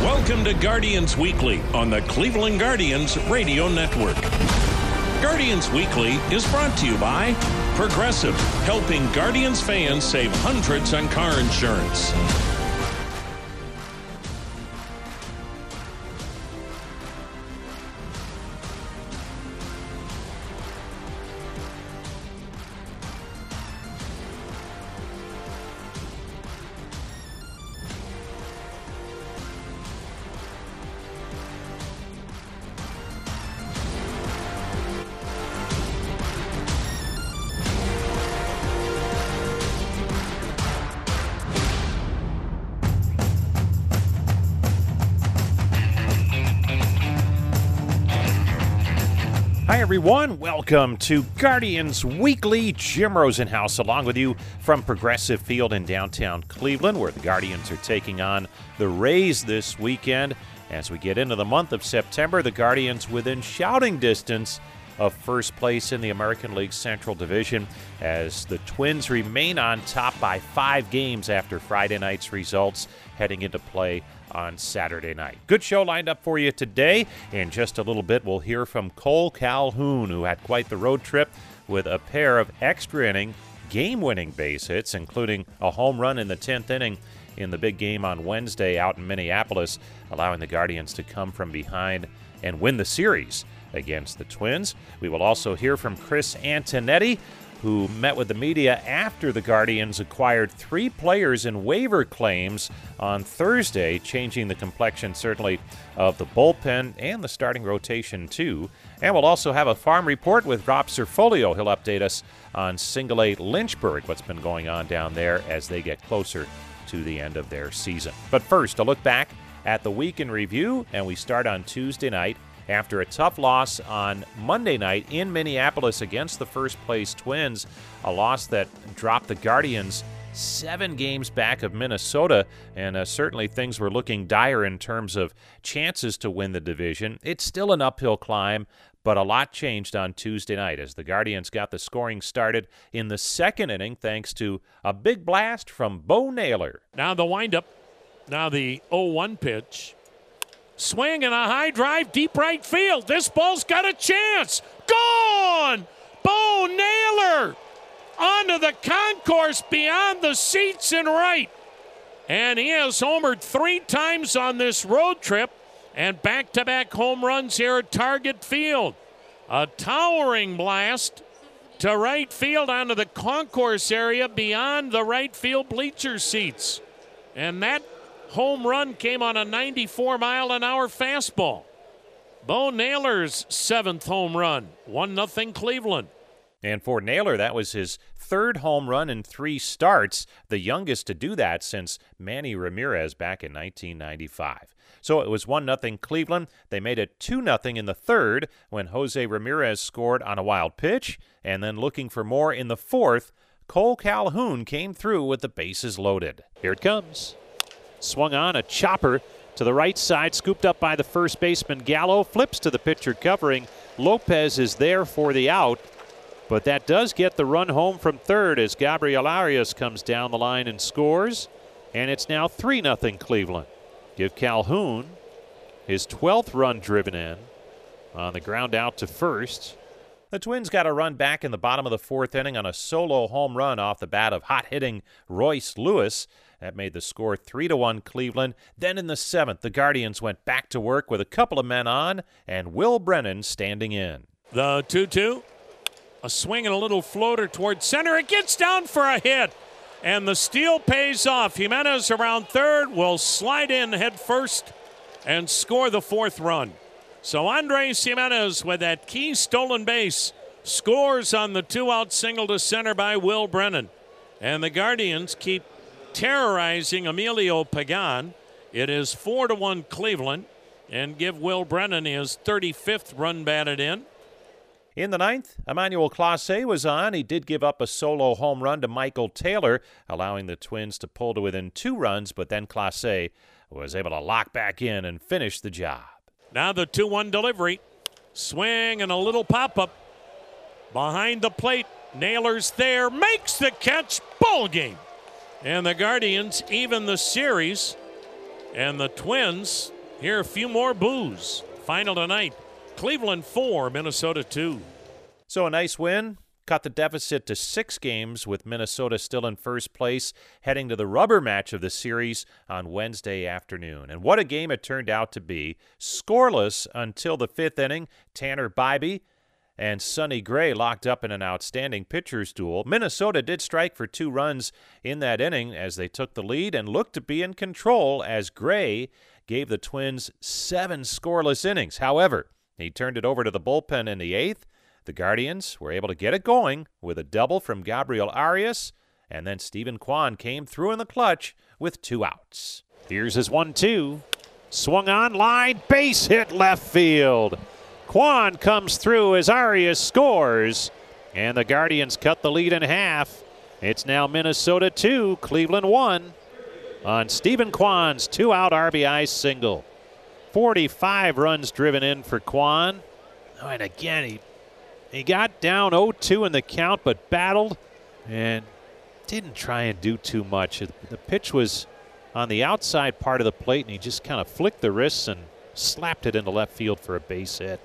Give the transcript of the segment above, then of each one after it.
Welcome to Guardians Weekly on the Cleveland Guardians Radio Network. Guardians Weekly is brought to you by Progressive, helping Guardians fans save hundreds on car insurance. Hi, everyone. Welcome to Guardians Weekly. Jim Rosenhaus along with you from Progressive Field in downtown Cleveland, where the Guardians are taking on the Rays this weekend. As we get into the month of September, the Guardians within shouting distance of first place in the American League Central Division as the Twins remain on top by five games after Friday night's results heading into play on Saturday night. Good show lined up for you today. In just a little bit, we'll hear from Kole Calhoun, who had quite the road trip with a pair of extra inning game winning base hits, including a home run in the 10th inning in the big game on Wednesday out in Minneapolis, allowing the Guardians to come from behind and win the series against the Twins. We will also hear from Chris Antonetti, who met with the media after the Guardians acquired three players in waiver claims on Thursday, changing the complexion certainly of the bullpen and the starting rotation, too. And we'll also have a farm report with Rob Cerfolio. He'll update us on Single A Lynchburg, what's been going on down there as they get closer to the end of their season. But first, a look back at the week in review, and we start on Tuesday night after a tough loss on Monday night in Minneapolis against the first place Twins, a loss that dropped the Guardians seven games back of Minnesota, and uh, certainly things were looking dire in terms of chances to win the division. It's still an uphill climb, but a lot changed on Tuesday night as the Guardians got the scoring started in the second inning thanks to a big blast from Bo Naylor. Now the windup, now the 0 1 pitch. Swing and a high drive, deep right field. This ball's got a chance. Gone! Bo Naylor onto the concourse beyond the seats and right. And he has homered three times on this road trip and back to back home runs here at Target Field. A towering blast to right field onto the concourse area beyond the right field bleacher seats. And that home run came on a 94 mile an hour fastball. Bo Naylor's seventh home run, 1 0 Cleveland. And for Naylor, that was his third home run in three starts, the youngest to do that since Manny Ramirez back in 1995. So it was 1 0 Cleveland. They made it 2 0 in the third when Jose Ramirez scored on a wild pitch. And then looking for more in the fourth, Kole Calhoun came through with the bases loaded. Here it comes. Swung on a chopper to the right side, scooped up by the first baseman Gallo, flips to the pitcher covering. Lopez is there for the out, but that does get the run home from third as Gabriel Arias comes down the line and scores, and it's now 3 0 Cleveland. Give Calhoun his 12th run driven in on the ground out to first. The Twins got a run back in the bottom of the fourth inning on a solo home run off the bat of hot hitting Royce Lewis. That made the score 3 to 1 Cleveland. Then in the seventh, the Guardians went back to work with a couple of men on and Will Brennan standing in. The 2 2. A swing and a little floater toward center. It gets down for a hit. And the steal pays off. Gimenez around third will slide in head first and score the fourth run. So Andres Gimenez with that key stolen base scores on the two out single to center by Will Brennan. And the Guardians keep terrorizing Emilio Pagan. It is 4 to 1 Cleveland and give Will Brennan his 35th run batted in. In the ninth, Emmanuel Clase was on. He did give up a solo home run to Michael Taylor, allowing the Twins to pull to within two runs, but then Clase was able to lock back in and finish the job. Now the 2 1 delivery. Swing and a little pop up. Behind the plate, Naylor's there, makes the catch, ball game. And the Guardians even the series. And the Twins here a few more boos. Final tonight. Cleveland 4, Minnesota 2. So a nice win. Cut the deficit to six games with Minnesota still in first place, heading to the rubber match of the series on Wednesday afternoon. And what a game it turned out to be. Scoreless until the fifth inning. Tanner Bibee and Sonny Gray locked up in an outstanding pitcher's duel. Minnesota did strike for two runs in that inning as they took the lead and looked to be in control as Gray gave the Twins seven scoreless innings. However, he turned it over to the bullpen in the eighth. The Guardians were able to get it going with a double from Gabriel Arias, and then Steven Kwan came through in the clutch with two outs. Here's his 1 2. Swung on line, base hit left field. Kwan comes through as Arias scores, and the Guardians cut the lead in half. It's now Minnesota 2, Cleveland 1 on Steven Kwan's two out RBI single. 45 runs driven in for Kwan. Oh, and again, he, he got down 0 2 in the count, but battled and didn't try and do too much. The pitch was on the outside part of the plate, and he just kind of flicked the wrists and slapped it into left field for a base hit.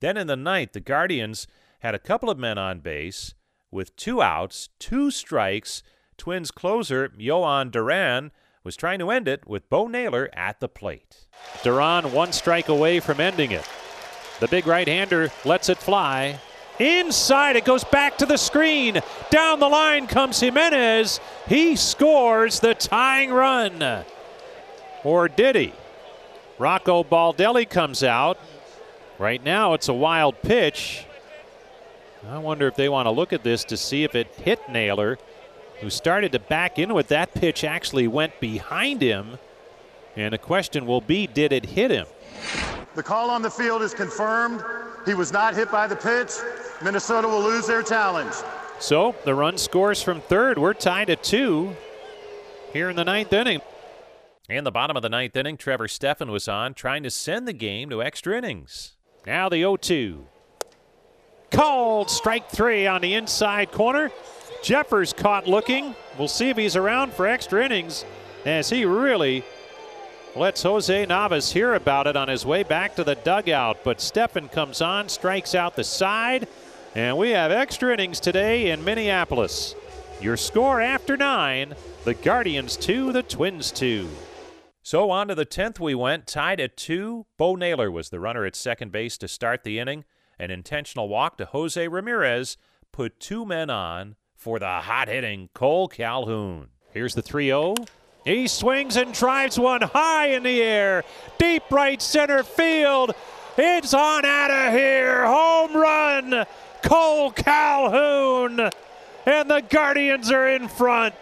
Then in the ninth, the Guardians had a couple of men on base with two outs, two strikes. Twins closer, Jhoan Duran, was trying to end it with Bo Naylor at the plate. Duran one strike away from ending it. The big right hander lets it fly. Inside, it goes back to the screen. Down the line comes Gimenez. He scores the tying run. Or did he? Rocco Baldelli comes out. Right now, it's a wild pitch. I wonder if they want to look at this to see if it hit Naylor who started to back in with that pitch, actually went behind him. And the question will be did it hit him? The call on the field is confirmed. He was not hit by the pitch. Minnesota will lose their challenge. So the run scores from third. We're tied at two here in the ninth inning. In the bottom of the ninth inning, Trevor Stephan was on, trying to send the game to extra innings. Now the 0 2. Called strike three on the inside corner. Jeffers caught looking. We'll see if he's around for extra innings as he really lets Jose Navas hear about it on his way back to the dugout. But Stephan comes on, strikes out the side, and we have extra innings today in Minneapolis. Your score after nine the Guardians two, the Twins two. So on to the 10th we went, tied at two. Bo Naylor was the runner at second base to start the inning. An intentional walk to Jose Ramirez put two men on for the hot hitting Kole Calhoun. Here's the 3 0. He swings and drives one high in the air, deep right center field. It's on out of here. Home run, Kole Calhoun. And the Guardians are in front.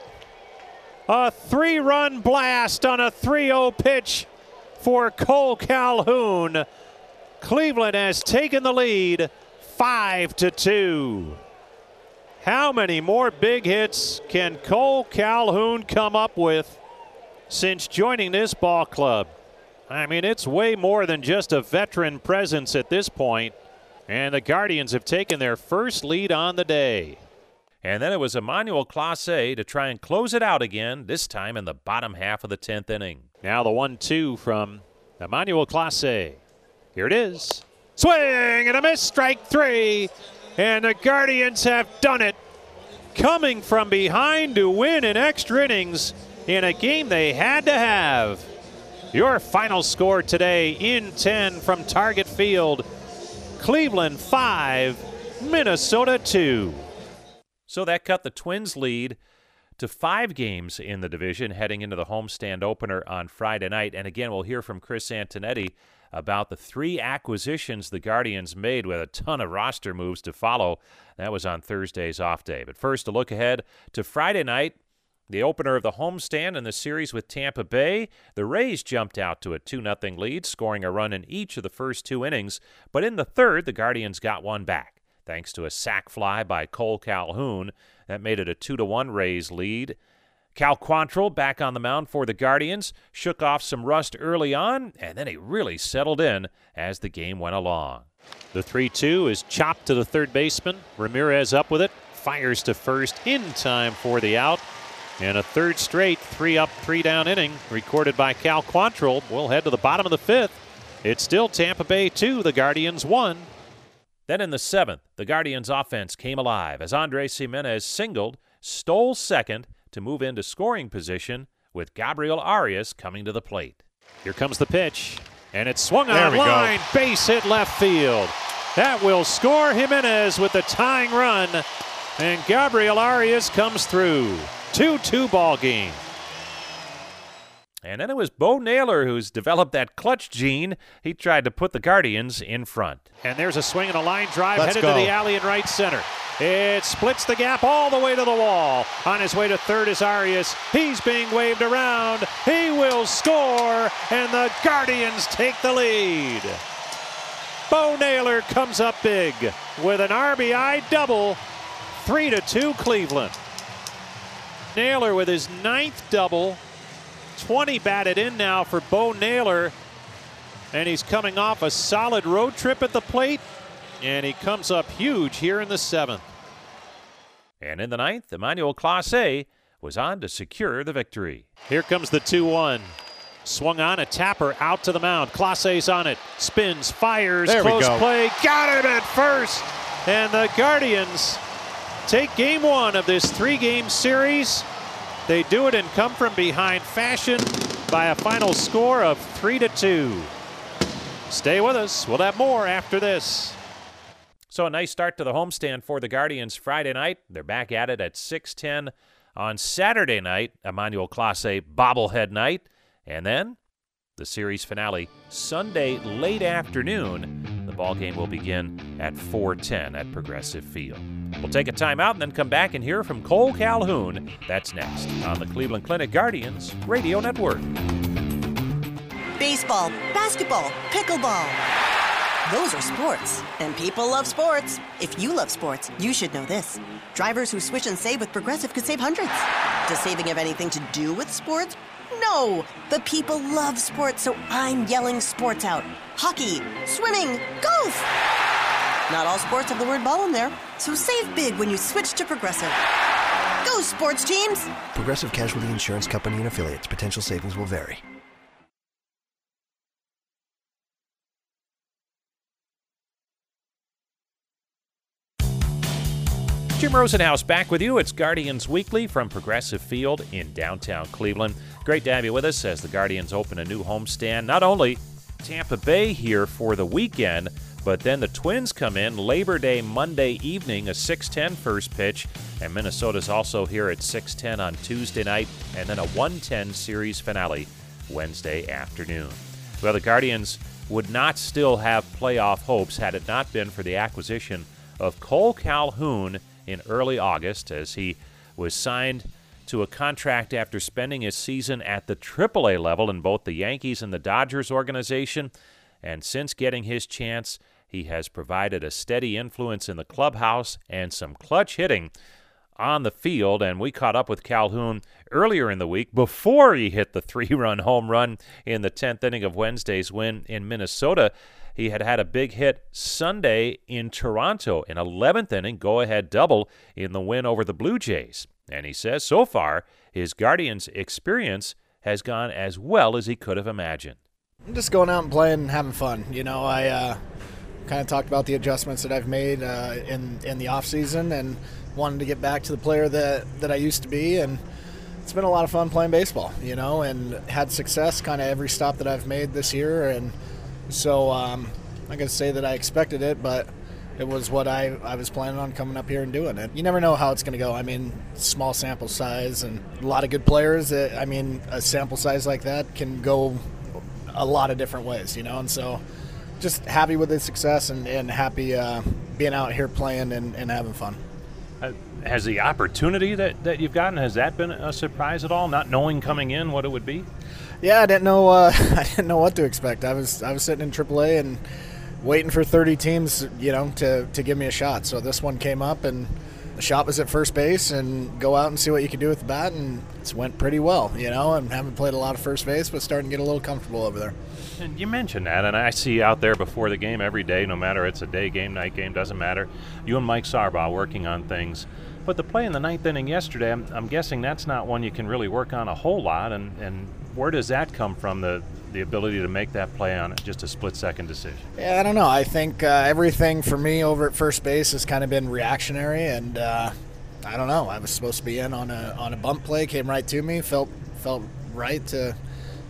A three run blast on a 3 0 pitch for Kole Calhoun. Cleveland has taken the lead 5 to 2. How many more big hits can Kole Calhoun come up with since joining this ball club? I mean, it's way more than just a veteran presence at this point, and the Guardians have taken their first lead on the day. And then it was Emmanuel Clase to try and close it out again, this time in the bottom half of the 10th inning. Now the 1 2 from Emmanuel Clase. Here it is. Swing and a miss, strike three. And the Guardians have done it, coming from behind to win in extra innings in a game they had to have. Your final score today in 10 from Target Field Cleveland 5, Minnesota 2. So that cut the Twins' lead to five games in the division heading into the homestand opener on Friday night. And again, we'll hear from Chris Antonetti about the three acquisitions the Guardians made with a ton of roster moves to follow. That was on Thursday's off day. But first, a look ahead to Friday night The opener of the homestand in the series with Tampa Bay, the Rays jumped out to a 2 0 lead, scoring a run in each of the first two innings. But in the third, the Guardians got one back, thanks to a sac fly by Kole Calhoun. That made it a 2 to 1 Rays lead. Cal Quantrill back on the mound for the Guardians, shook off some rust early on, and then he really settled in as the game went along. The 3 2 is chopped to the third baseman. Ramirez up with it, fires to first in time for the out. And a third straight three up, three down inning recorded by Cal Quantrill. We'll head to the bottom of the fifth. It's still Tampa Bay 2, the Guardians 1. Then in the seventh, the Guardians' offense came alive as Andres Gimenez singled, stole second to move into scoring position with Gabriel Arias coming to the plate. Here comes the pitch, and it's swung on line, go. base hit left field. That will score Gimenez with the tying run, and Gabriel Arias comes through. 2 2 ball game. And then it was Bo Naylor who's developed that clutch gene. He tried to put the Guardians in front. And there's a swing and a line drive Let's headed go. to the alley in right center. It splits the gap all the way to the wall. On his way to third is Arias. He's being waved around. He will score, and the Guardians take the lead. Bo Naylor comes up big with an RBI double. 3 to 2 Cleveland. Naylor with his ninth double. 20 batted in now for Bo Naylor. And he's coming off a solid road trip at the plate. And he comes up huge here in the seventh. And in the ninth, Emmanuel Clase was on to secure the victory. Here comes the 2 1. Swung on a tapper out to the mound. Clase's on it. Spins, fires, there close play. Got him at first. And the Guardians take game one of this three game series. They do it in come from behind fashion by a final score of 3 to 2. Stay with us. We'll have more after this. So a nice start to the homestand for the Guardians Friday night. They're back at it at 6:10 on Saturday night, Emmanuel Clase bobblehead night, and then the series finale Sunday late afternoon. The ball game will begin at 4:10 at Progressive Field. We'll take a timeout and then come back and hear from Kole Calhoun. That's next on the Cleveland Clinic Guardians Radio Network. Baseball, basketball, pickleball. Those are sports, and people love sports. If you love sports, you should know this. Drivers who switch and save with Progressive could save hundreds. Does saving have anything to do with sports? No! But people love sports, so I'm yelling sports out. Hockey, swimming, golf! Not all sports have the word ball in there, so save big when you switch to Progressive. Go, sports teams! Progressive Casualty Insurance Company and affiliates. Potential savings will vary. Jim Rosenhaus back with you. It's Guardians Weekly from Progressive Field in downtown Cleveland. Great to have you with us as the Guardians open a new homestand. Not only Tampa Bay here for the weekend, but then the Twins come in Labor Day Monday evening, a 6:10 first pitch, and Minnesota's also here at 6:10 on Tuesday night, and then a 1:10 series finale Wednesday afternoon. Well, the Guardians would not still have playoff hopes had it not been for the acquisition of Kole Calhoun in early August as he was signed to a contract after spending his season at the AAA level in both the Yankees and the Dodgers organization. And since getting his chance, he has provided a steady influence in the clubhouse and some clutch hitting on the field. And we caught up with Calhoun earlier in the week before he hit the three run home run in the 10th inning of Wednesday's win in Minnesota. He had had a big hit Sunday in Toronto, an 11th inning go ahead double in the win over the Blue Jays. And he says so far, his Guardians experience has gone as well as he could have imagined. I'm just going out and playing and having fun. You know, I uh, kind of talked about the adjustments that I've made uh, in in the off season and wanted to get back to the player that that I used to be and it's been a lot of fun playing baseball, you know, and had success kind of every stop that I've made this year and so um, going to say that I expected it, but it was what I, I was planning on coming up here and doing it. You never know how it's going to go. I mean, small sample size and a lot of good players. I mean, a sample size like that can go a lot of different ways, you know, and so just happy with the success and, and happy uh, being out here playing and, and having fun. Uh, has the opportunity that, that you've gotten has that been a surprise at all? Not knowing coming in what it would be. Yeah, I didn't know. Uh, I didn't know what to expect. I was I was sitting in AAA and waiting for 30 teams, you know, to, to give me a shot. So this one came up and the shot was at first base and go out and see what you can do with the bat and it's went pretty well, you know, and haven't played a lot of first base, but starting to get a little comfortable over there. And you mentioned that, and I see out there before the game every day, no matter it's a day game, night game, doesn't matter. You and Mike Sarbaugh working on things. But the play in the ninth inning yesterday, I'm, I'm guessing that's not one you can really work on a whole lot. And, and where does that come from? The the ability to make that play on just a split second decision? Yeah, I don't know. I think uh, everything for me over at first base has kind of been reactionary, and uh, I don't know. I was supposed to be in on a on a bump play, came right to me, felt felt right to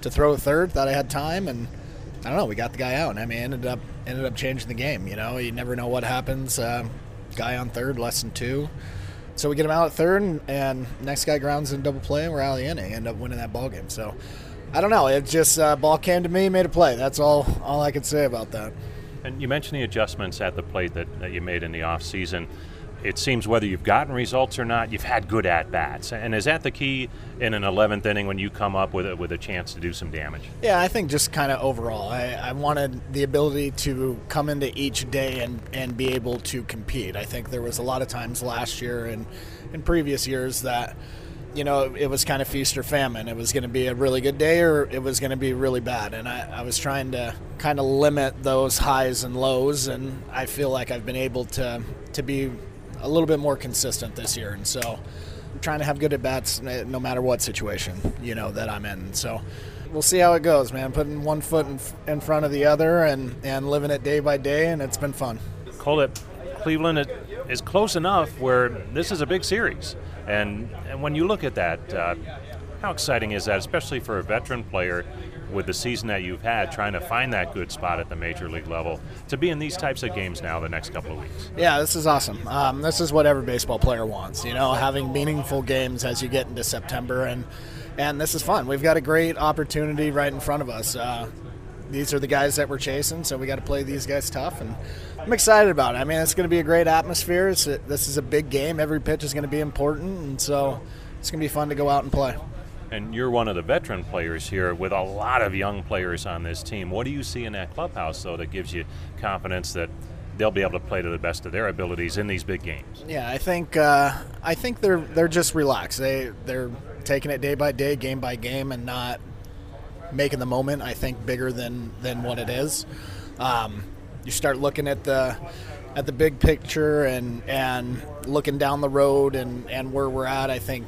to throw a third. Thought I had time, and I don't know. We got the guy out, and I mean, ended up ended up changing the game. You know, you never know what happens. Uh, guy on third, less than two. So we get him out at third, and, next guy grounds in double play, and we're out of the inning. End up winning that ball game. So I don't know. It just uh, ball came to me, made a play. That's all all I can say about that. And you mentioned the adjustments at the plate that, that you made in the off season. It seems whether you've gotten results or not, you've had good at bats. And is that the key in an 11th inning when you come up with a, with a chance to do some damage? Yeah, I think just kind of overall. I, I wanted the ability to come into each day and, and be able to compete. I think there was a lot of times last year and in previous years that you know, it was kind of feast or famine. It was going to be a really good day or it was going to be really bad. And I, I was trying to kind of limit those highs and lows. And I feel like I've been able to, to be a little bit more consistent this year. And so I'm trying to have good at bats no matter what situation, you know, that I'm in. So we'll see how it goes, man. Putting one foot in, in front of the other and, and living it day by day. And it's been fun. Call it Cleveland is close enough where this is a big series. And, and when you look at that, uh, how exciting is that, especially for a veteran player with the season that you've had, trying to find that good spot at the major league level, to be in these types of games now the next couple of weeks? Yeah, this is awesome. Um, this is what every baseball player wants, you know, having meaningful games as you get into September. And, and this is fun. We've got a great opportunity right in front of us. Uh, these are the guys that we're chasing, so we got to play these guys tough. And I'm excited about it. I mean, it's going to be a great atmosphere. A, this is a big game. Every pitch is going to be important, and so it's going to be fun to go out and play. And you're one of the veteran players here with a lot of young players on this team. What do you see in that clubhouse, though, that gives you confidence that they'll be able to play to the best of their abilities in these big games? Yeah, I think uh, I think they're they're just relaxed. They they're taking it day by day, game by game, and not making the moment. I think bigger than than what it is. Um, you start looking at the at the big picture and and looking down the road and and where we're at. I think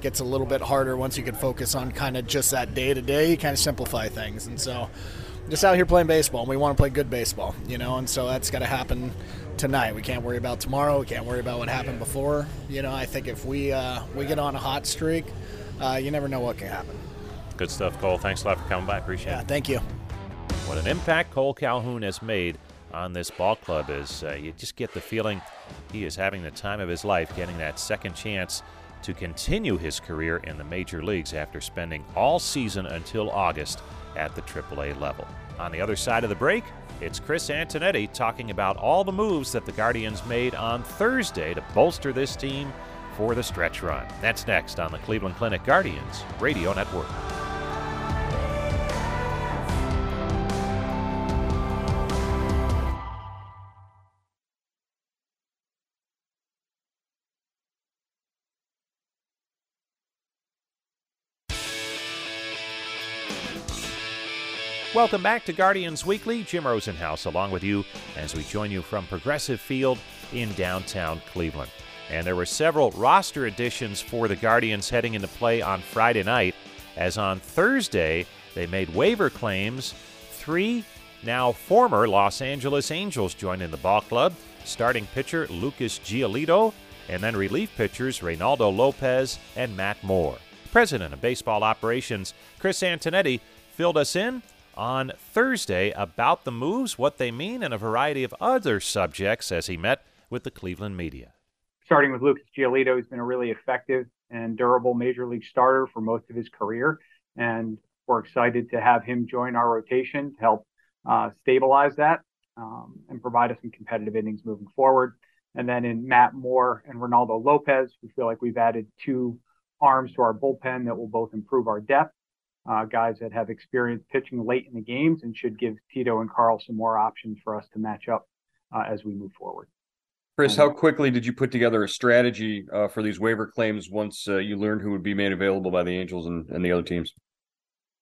gets a little bit harder once you can focus on kind of just that day to day. You kind of simplify things, and so just out here playing baseball. and We want to play good baseball, you know, and so that's got to happen tonight. We can't worry about tomorrow. We can't worry about what happened before. You know, I think if we uh, we get on a hot streak, uh, you never know what can happen. Good stuff, Kole. Thanks a lot for coming by. Appreciate yeah, it. Thank you. What an impact Kole Calhoun has made on this ball club is uh, you just get the feeling he is having the time of his life getting that second chance to continue his career in the major leagues after spending all season until August at the AAA level. On the other side of the break, it's Chris Antonetti talking about all the moves that the Guardians made on Thursday to bolster this team for the stretch run. That's next on the Cleveland Clinic Guardians Radio Network. Welcome back to Guardians Weekly. Jim Rosenhaus along with you as we join you from Progressive Field in downtown Cleveland. And there were several roster additions for the Guardians heading into play on Friday night, as on Thursday they made waiver claims. Three now former Los Angeles Angels joined in the ball club starting pitcher Lucas Giolito, and then relief pitchers Reynaldo Lopez and Matt Moore. President of Baseball Operations Chris Antonetti filled us in on Thursday about the moves, what they mean, and a variety of other subjects as he met with the Cleveland media. Starting with Lucas Giolito, who's been a really effective and durable major league starter for most of his career. And we're excited to have him join our rotation to help uh, stabilize that um, and provide us some competitive innings moving forward. And then in Matt Moore and Reynaldo Lopez, we feel like we've added two arms to our bullpen that will both improve our depth. Uh, guys that have experience pitching late in the games and should give Tito and Carl some more options for us to match up uh, as we move forward. Chris, how quickly did you put together a strategy uh, for these waiver claims once uh, you learned who would be made available by the Angels and, and the other teams?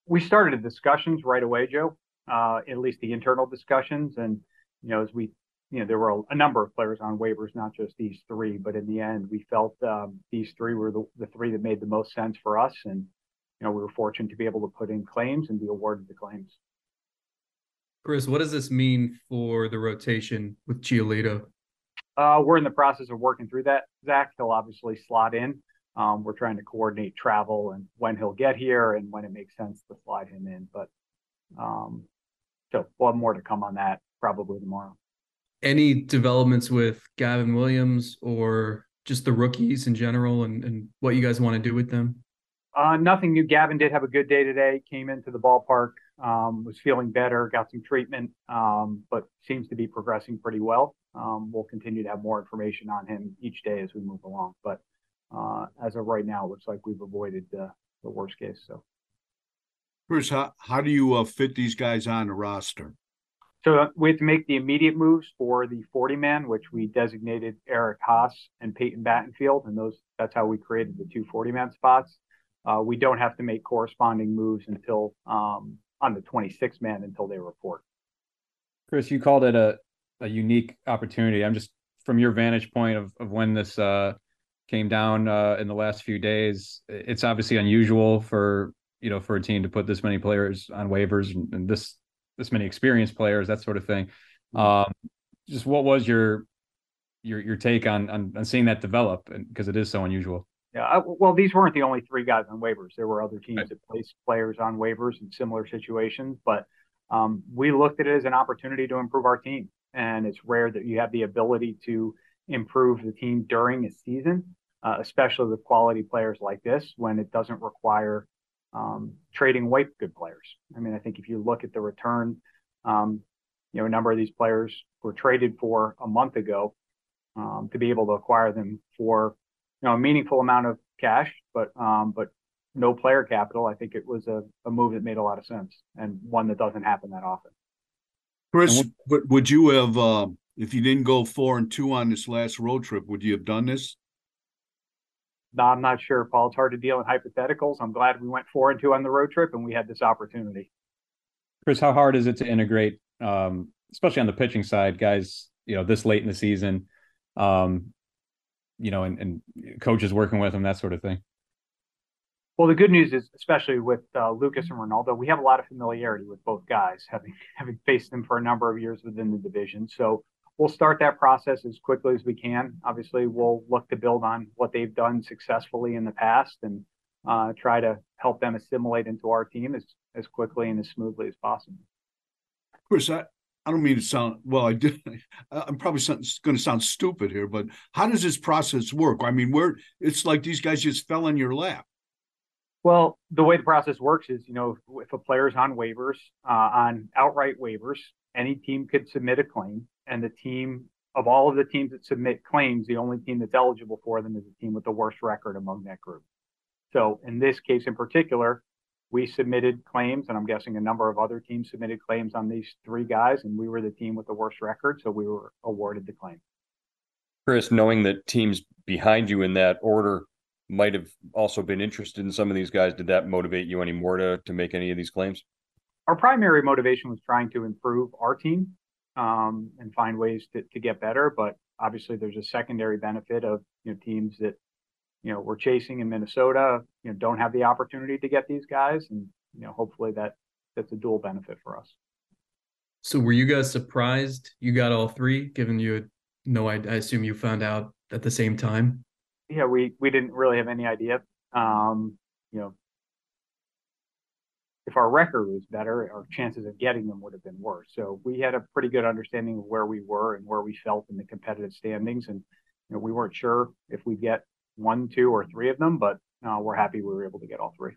We started discussions right away, Joe. Uh, at least the internal discussions, and you know, as we you know, there were a, a, number of players on waivers, not just these three, but in the end, we felt um, these three were the, the three that made the most sense for us. And, you know, we were fortunate to be able to put in claims and be awarded the claims. Chris, what does this mean for the rotation with Giolito? Uh, we're in the process of working through that, Zach. He'll obviously slot in. Um, we're trying to coordinate travel and when he'll get here and when it makes sense to slide him in. But um, so we'll have more to come on that probably tomorrow any developments with Gavin Williams or just the rookies in general and, and what you guys want to do with them? Uh, nothing new. Gavin did have a good day today. Came into the ballpark, um, was feeling better, got some treatment, um, but seems to be progressing pretty well. Um, we'll continue to have more information on him each day as we move along. But uh, as of right now, it looks like we've avoided the, the worst case. So, Chris, how, how do you uh, fit these guys on the roster? So uh, we had to make the immediate moves for the 40 man, which we designated Eric Haase and Peyton Battenfield, and those that's how we created the two 40 man spots. Uh, we don't have to make corresponding moves until um, on the 26 man until they report. Chris, you called it a, a unique opportunity. I'm just from your vantage point of, of when this uh, came down uh, in the last few days. It's obviously unusual for you know for a team to put this many players on waivers, and, and this this many experienced players, that sort of thing. Mm-hmm. Um, just what was your your your take on on, on seeing that develop because it is so unusual? Yeah, I, well, these weren't the only three guys on waivers. There were other teams right. that placed players on waivers in similar situations, but um, we looked at it as an opportunity to improve our team. And it's rare that you have the ability to improve the team during a season, uh, especially with quality players like this, when it doesn't require um, trading away good players. I mean, I think if you look at the return, um, you know, a number of these players were traded for a month ago um, to be able to acquire them for, you know, a meaningful amount of cash, but um, but no player capital. I think it was a, a move that made a lot of sense and one that doesn't happen that often. Chris, what, would you have uh, if you didn't go four and two on this last road trip? Would you have done this? No, I'm not sure, Paul. It's hard to deal in hypotheticals. I'm glad we went four and two on the road trip and we had this opportunity. Chris, how hard is it to integrate, um, especially on the pitching side, guys? You know, this late in the season, um, you know, and, and coaches working with them, that sort of thing. Well, the good news is, especially with uh, Lucas and Reynaldo, we have a lot of familiarity with both guys, having having faced them for a number of years within the division. So we'll start that process as quickly as we can. Obviously, we'll look to build on what they've done successfully in the past and uh, try to help them assimilate into our team as, as quickly and as smoothly as possible. Chris, I, I don't mean to sound well. I did. I'm probably going to sound stupid here, but how does this process work? I mean, where it's like these guys just fell in your lap. Well, the way the process works is, you know, if, if a player's on waivers, uh, on outright waivers, any team could submit a claim and the team of all of the teams that submit claims, the only team that's eligible for them is the team with the worst record among that group. So in this case in particular, we submitted claims, and I'm guessing a number of other teams submitted claims on these three guys, and we were the team with the worst record, so we were awarded the claim. Chris, knowing that teams behind you in that order might have also been interested in some of these guys, did that motivate you any more to to make any of these claims? Our primary motivation was trying to improve our team um, and find ways to, to get better. But obviously, there's a secondary benefit of you know teams that you know we're chasing in Minnesota, you know, don't have the opportunity to get these guys, and you know, hopefully that that's a dual benefit for us. So, were you guys surprised you got all three? Given you had no, I, I assume you found out at the same time. Yeah, we we didn't really have any idea. Um, you know, if our record was better, our chances of getting them would have been worse. So we had a pretty good understanding of where we were and where we felt in the competitive standings. And you know, we weren't sure if we'd get one, two, or three of them, but uh, we're happy we were able to get all three.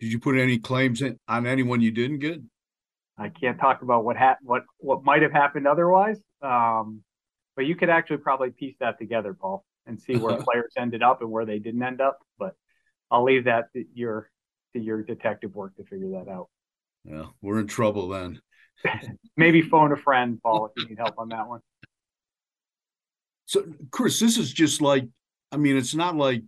Did you put any claims in, on anyone you didn't get? I can't talk about what ha- what what might have happened otherwise. Um, but you could actually probably piece that together, Paul, and see where players ended up and where they didn't end up. But I'll leave that to your to your detective work to figure that out. Yeah, we're in trouble then. Maybe phone a friend, Paul, if you need help on that one. So, Chris, this is just like, I mean, it's not like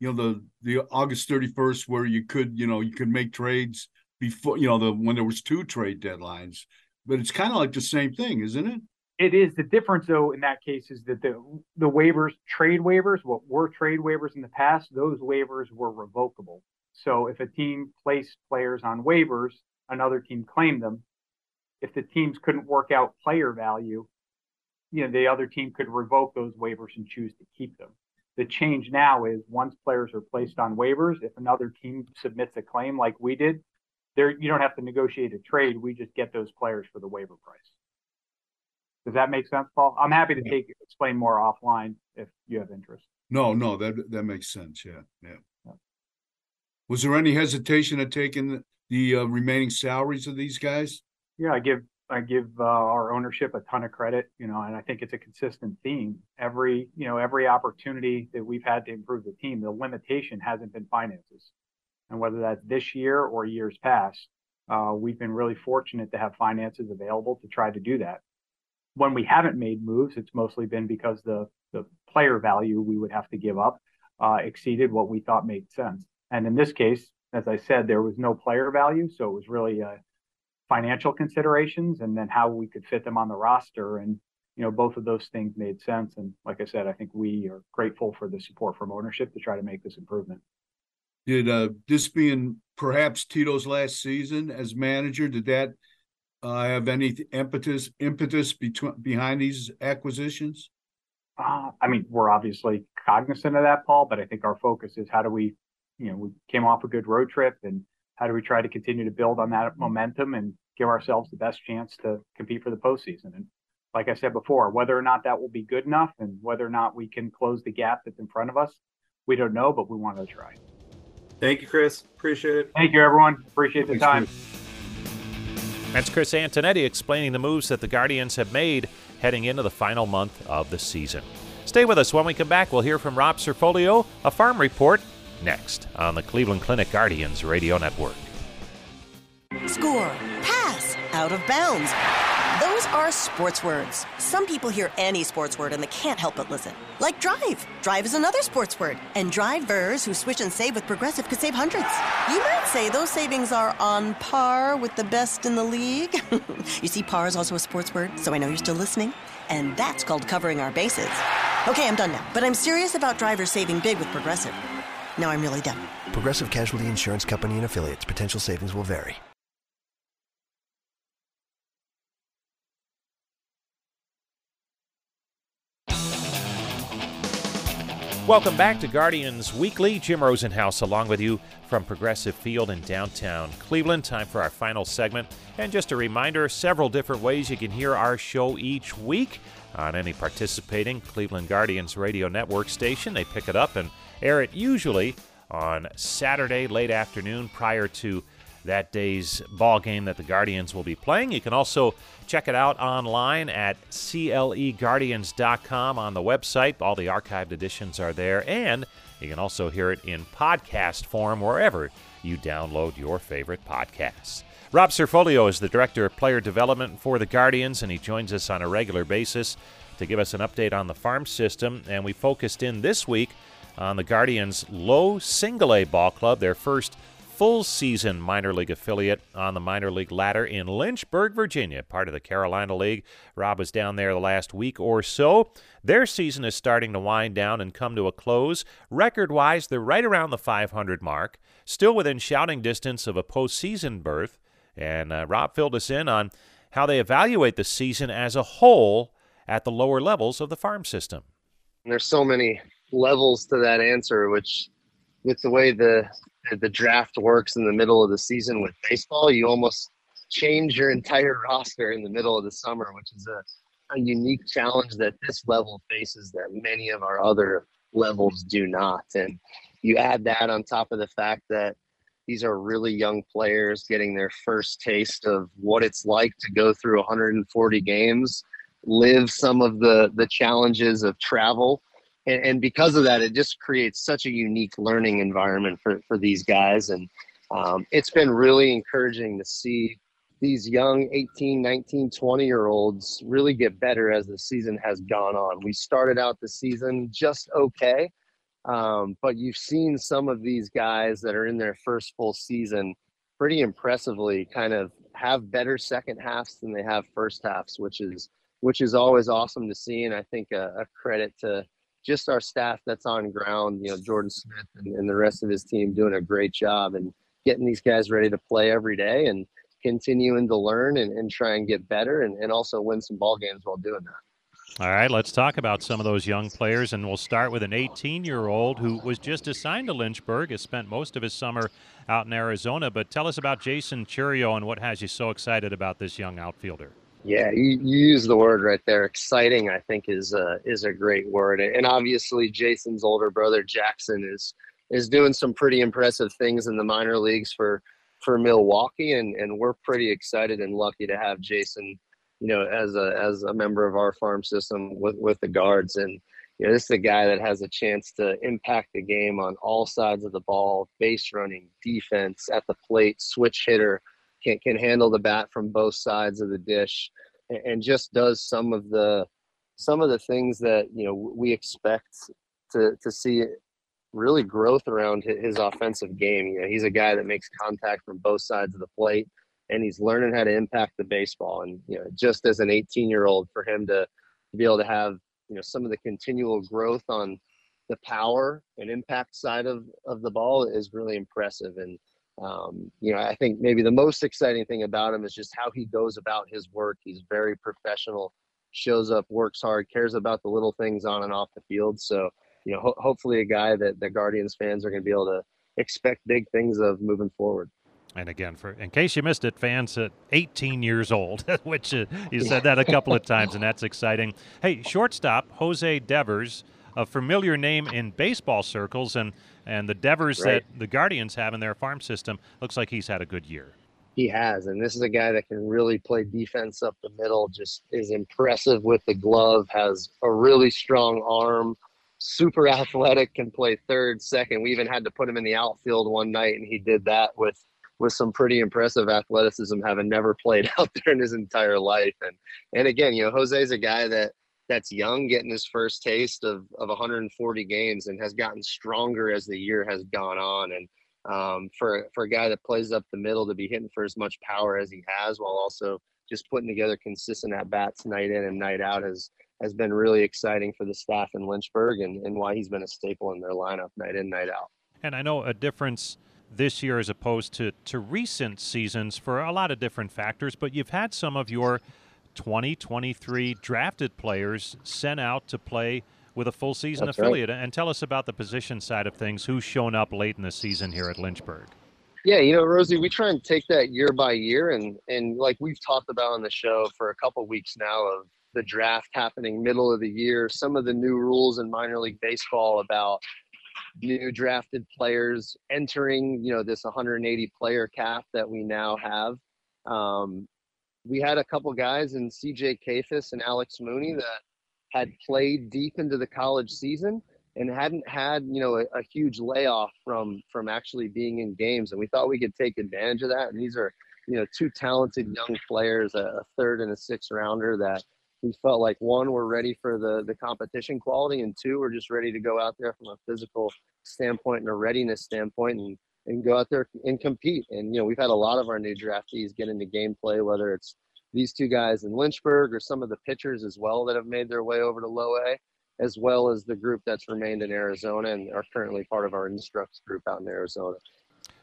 you know the the August thirty first where you could you know you could make trades before you know the when there was two trade deadlines, but it's kind of like the same thing, isn't it? It is the difference, though. In that case, is that the the waivers, trade waivers, what were trade waivers in the past, those waivers were revocable. So if a team placed players on waivers, another team claimed them. If the teams couldn't work out player value, you know, the other team could revoke those waivers and choose to keep them. The change now is once players are placed on waivers, if another team submits a claim like we did, there you don't have to negotiate a trade. We just get those players for the waiver price. Does that make sense, Paul? I'm happy to take explain more offline if you have interest. No, no, that that makes sense. Yeah, yeah. yeah. Was there any hesitation at taking the, the uh, remaining salaries of these guys? Yeah, I give I give uh, our ownership a ton of credit, you know, and I think it's a consistent theme. Every you know every opportunity that we've had to improve the team, the limitation hasn't been finances, and whether that's this year or years past, uh, we've been really fortunate to have finances available to try to do that when we haven't made moves, it's mostly been because the the player value we would have to give up uh, exceeded what we thought made sense. And in this case, as I said, there was no player value, so it was really uh, financial considerations and then how we could fit them on the roster. And you know, both of those things made sense. And like I said, I think we are grateful for the support from ownership to try to make this improvement. Did uh, this being perhaps Tito's last season as manager, did that uh, have any impetus impetus between behind these acquisitions? Uh, I mean, we're obviously cognizant of that, Paul, but I think our focus is how do we, you know, we came off a good road trip and how do we try to continue to build on that momentum and give ourselves the best chance to compete for the postseason? And like I said before, whether or not that will be good enough and whether or not we can close the gap that's in front of us, we don't know, but we want to try. Thank you, Chris. Appreciate it. Thank you, everyone. Appreciate the time. Chris. That's Chris Antonetti explaining the moves that the Guardians have made heading into the final month of the season. Stay with us. When we come back, we'll hear from Rob Cerfolio, a farm report, next on the Cleveland Clinic Guardians Radio Network. Score, pass, out of bounds. Those are sports words. Some people hear any sports word and they can't help but listen. Like drive. Drive is another sports word. And drivers who switch and save with Progressive could save hundreds. You might say those savings are on par with the best in the league. you see, par is also a sports word, so I know you're still listening. And that's called covering our bases. Okay, I'm done now. But I'm serious about drivers saving big with Progressive. Now I'm really done. Progressive Casualty Insurance Company and affiliates. Potential savings will vary. Welcome back to Guardians Weekly. Jim Rosenhaus along with you from Progressive Field in downtown Cleveland. Time for our final segment. And just a reminder several different ways you can hear our show each week on any participating Cleveland Guardians radio network station. They pick it up and air it usually on Saturday late afternoon prior to that day's ball game that the Guardians will be playing. You can also check it out online at cleguardians.com on the website. All the archived editions are there, and you can also hear it in podcast form wherever you download your favorite podcasts. Rob Cerfolio is the Director of Player Development for the Guardians, and he joins us on a regular basis to give us an update on the farm system. And we focused in this week on the Guardians' low single A ball club, their first full season minor league affiliate on the minor league ladder in Lynchburg, Virginia, part of the Carolina League. Rob was down there the last week or so. Their season is starting to wind down and come to a close. Record wise, they're right around the 500 mark, still within shouting distance of a postseason berth. And uh, Rob filled us in on how they evaluate the season as a whole at the lower levels of the farm system. There's so many levels to that answer, which with the way the the draft works in the middle of the season with baseball, you almost change your entire roster in the middle of the summer, which is a, a unique challenge that this level faces that many of our other levels do not. And you add that on top of the fact that these are really young players getting their first taste of what it's like to go through 140 games, live some of the the challenges of travel. And, and because of that, it just creates such a unique learning environment for, for these guys. And um, it's been really encouraging to see these young 18, 19, 20 year olds really get better as the season has gone on. We started out the season just okay, um, but you've seen some of these guys that are in their first full season pretty impressively kind of have better second halves than they have first halves, which is which is always awesome to see. And I think a, a credit to just our staff that's on ground, you know, Jordan Smith and, and the rest of his team doing a great job and getting these guys ready to play every day and continuing to learn and, and try and get better and, and also win some ball games while doing that. All right, let's talk about some of those young players, and we'll start with an 18 year old who was just assigned to Lynchburg, has spent most of his summer out in Arizona. But tell us about Jaison Chourio and what has you so excited about this young outfielder. Yeah, you, you use the word right there. Exciting, I think, is a, is a great word. And obviously, Jaison's older brother Jackson is is doing some pretty impressive things in the minor leagues for for Milwaukee, and and we're pretty excited and lucky to have Jason you know, as a as a member of our farm system with with the guards. And you know, this is a guy that has a chance to impact the game on all sides of the ball, base running, defense, at the plate, switch hitter, can can handle the bat from both sides of the dish, and, and just does some of the some of the things that you know we expect to to see really growth around his offensive game. You know, he's a guy that makes contact from both sides of the plate and he's learning how to impact the baseball. And you know, just as an 18 year old, for him to, to be able to have you know some of the continual growth on the power and impact side of of the ball is really impressive. And um, you know, I think maybe the most exciting thing about him is just how he goes about his work. He's very professional, shows up, works hard, cares about the little things on and off the field. So you know, ho- hopefully a guy that the Guardians fans are going to be able to expect big things of moving forward. And again, for in case you missed it, fans at 18 years old, which uh, you said that a couple of times, and that's exciting. Hey, shortstop Jose Devers, a familiar name in baseball circles, and and the Devers right. that the Guardians have in their farm system looks like he's had a good year. He has, and this is a guy that can really play defense up the middle. Just is impressive with the glove. Has a really strong arm. Super athletic, can play third, second. We even had to put him in the outfield one night, and he did that with with some pretty impressive athleticism, having never played out there in his entire life. And and again, you know, Jose's a guy that that's young, getting his first taste of of 140 games, and has gotten stronger as the year has gone on. And um, for for a guy that plays up the middle to be hitting for as much power as he has, while also just putting together consistent at bats night in and night out has has been really exciting for the staff in Lynchburg and, and why he's been a staple in their lineup night in, night out. And I know a difference this year as opposed to, to recent seasons for a lot of different factors, but you've had some of your 2023 drafted players sent out to play with a full season That's affiliate. Right. And tell us about the position side of things. Who's shown up late in the season here at Lynchburg? Yeah, you know, Rosie, we try and take that year by year, and and like we've talked about on the show for a couple weeks now of the draft happening middle of the year, some of the new rules in minor league baseball about new drafted players entering, you know, this 180 player cap that we now have. Um, we had a couple guys in CJ Kayfus and Alex Mooney that had played deep into the college season and hadn't had, you know, a, a huge layoff from from actually being in games. And we thought we could take advantage of that. And these are, you know, two talented young players, a, a third and a sixth rounder that we felt like one, we're ready for the the competition quality, and two, we're just ready to go out there from a physical standpoint and a readiness standpoint and and go out there and compete. And you know, we've had a lot of our new draftees get into gameplay, whether it's these two guys in Lynchburg or some of the pitchers as well that have made their way over to low A, as well as the group that's remained in Arizona and are currently part of our instructs group out in Arizona.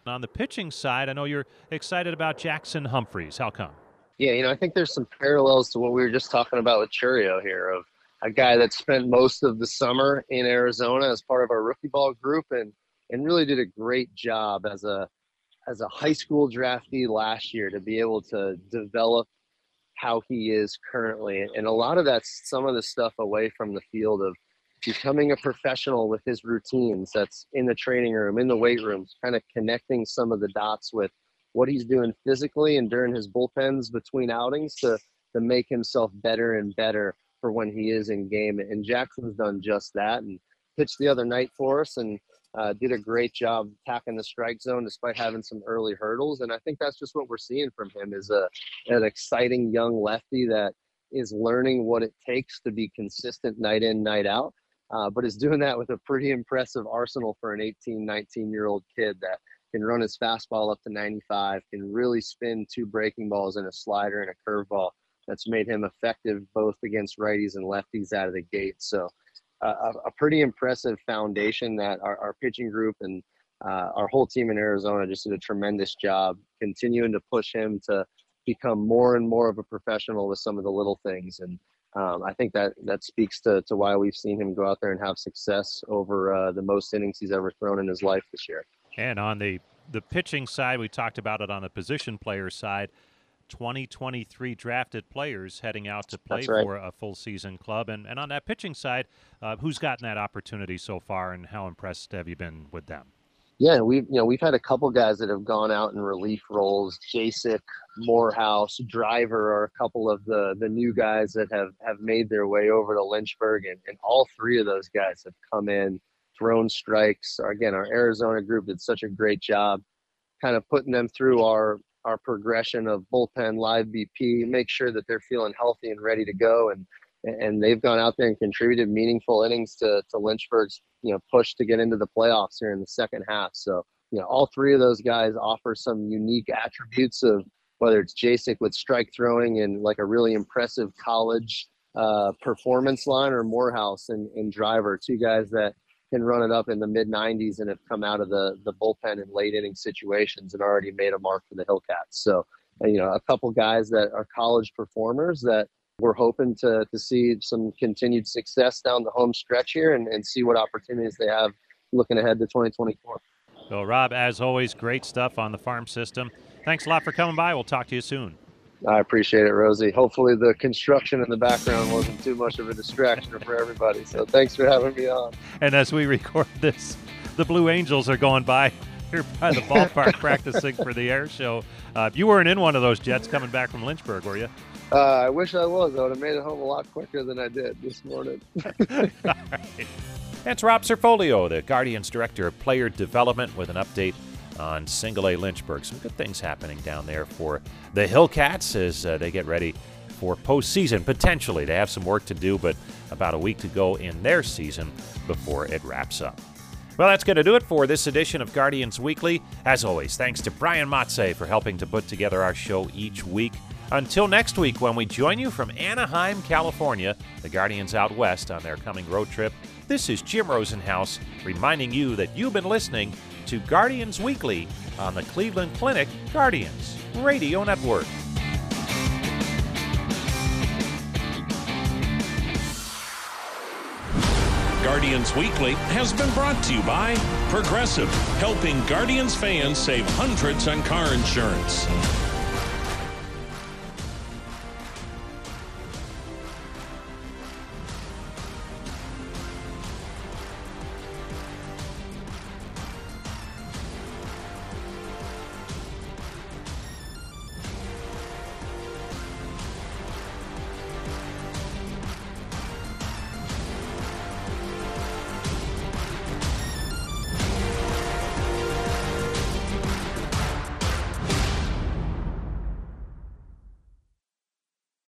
On the pitching side, I know you're excited about Jackson Humphries. How come? Yeah, you know, I think there's some parallels to what we were just talking about with Chourio here of a guy that spent most of the summer in Arizona as part of our rookie ball group and and really did a great job as a as a high school draftee last year to be able to develop how he is currently and a lot of that's some of the stuff away from the field of becoming a professional with his routines that's in the training room, in the weight rooms, kind of connecting some of the dots with what he's doing physically and during his bullpens between outings to, to make himself better and better for when he is in game. And Jackson's done just that and pitched the other night for us and uh, did a great job attacking the strike zone despite having some early hurdles. And I think that's just what we're seeing from him is a an exciting young lefty that is learning what it takes to be consistent night in, night out. Uh, but is doing that with a pretty impressive arsenal for an 18, 19 year old kid that can run his fastball up to 95, can really spin two breaking balls and a slider and a curveball. That's made him effective both against righties and lefties out of the gate. So a, a pretty impressive foundation that our, our pitching group and uh, our whole team in Arizona just did a tremendous job continuing to push him to become more and more of a professional with some of the little things. And um, I think that that speaks to, to why we've seen him go out there and have success over uh, the most innings he's ever thrown in his life this year. And on the the pitching side, we talked about it on the position player side. 2023 drafted players heading out to play right. for a full season club. And, and on that pitching side, uh, who's gotten that opportunity so far and how impressed have you been with them? Yeah, we've you know we've had a couple guys that have gone out in relief roles. Jasek, Morehouse, Driver are a couple of the the new guys that have have made their way over to Lynchburg, and, and all three of those guys have come in, thrown strikes. Again, our Arizona group did such a great job, kind of putting them through our our progression of bullpen live BP, make sure that they're feeling healthy and ready to go. And and they've gone out there and contributed meaningful innings to, to Lynchburg's you know push to get into the playoffs here in the second half. So you know all three of those guys offer some unique attributes of whether it's Jasek with strike throwing and like a really impressive college uh, performance line or Morehouse and, and Driver, two guys that can run it up in the mid 90s and have come out of the the bullpen in late inning situations and already made a mark for the Hillcats. So, uh, you know, a couple guys that are college performers that we're hoping to to see some continued success down the home stretch here and, and see what opportunities they have looking ahead to 2024. So, Rob, as always, great stuff on the farm system. Thanks a lot for coming by. We'll talk to you soon. I appreciate it, Rosie. Hopefully, the construction in the background wasn't too much of a distraction for everybody. So, thanks for having me on. And as we record this, the Blue Angels are going by here by the ballpark practicing for the air show. Uh, you weren't in one of those jets coming back from Lynchburg, were you? Uh, I wish I was. I would have made it home a lot quicker than I did this morning. That's Rob Cerfolio, the Guardians Director of Player Development, with an update on Single A Lynchburg. Some good things happening down there for the Hillcats as uh, they get ready for postseason. Potentially, they have some work to do, but about a week to go in their season before it wraps up. Well, that's going to do it for this edition of Guardians Weekly. As always, thanks to Brian Matze for helping to put together our show each week. Until next week, when we join you from Anaheim, California, the Guardians out west on their coming road trip, this is Jim Rosenhaus reminding you that you've been listening to Guardians Weekly on the Cleveland Clinic Guardians Radio Network. Guardians Weekly has been brought to you by Progressive, helping Guardians fans save hundreds on car insurance.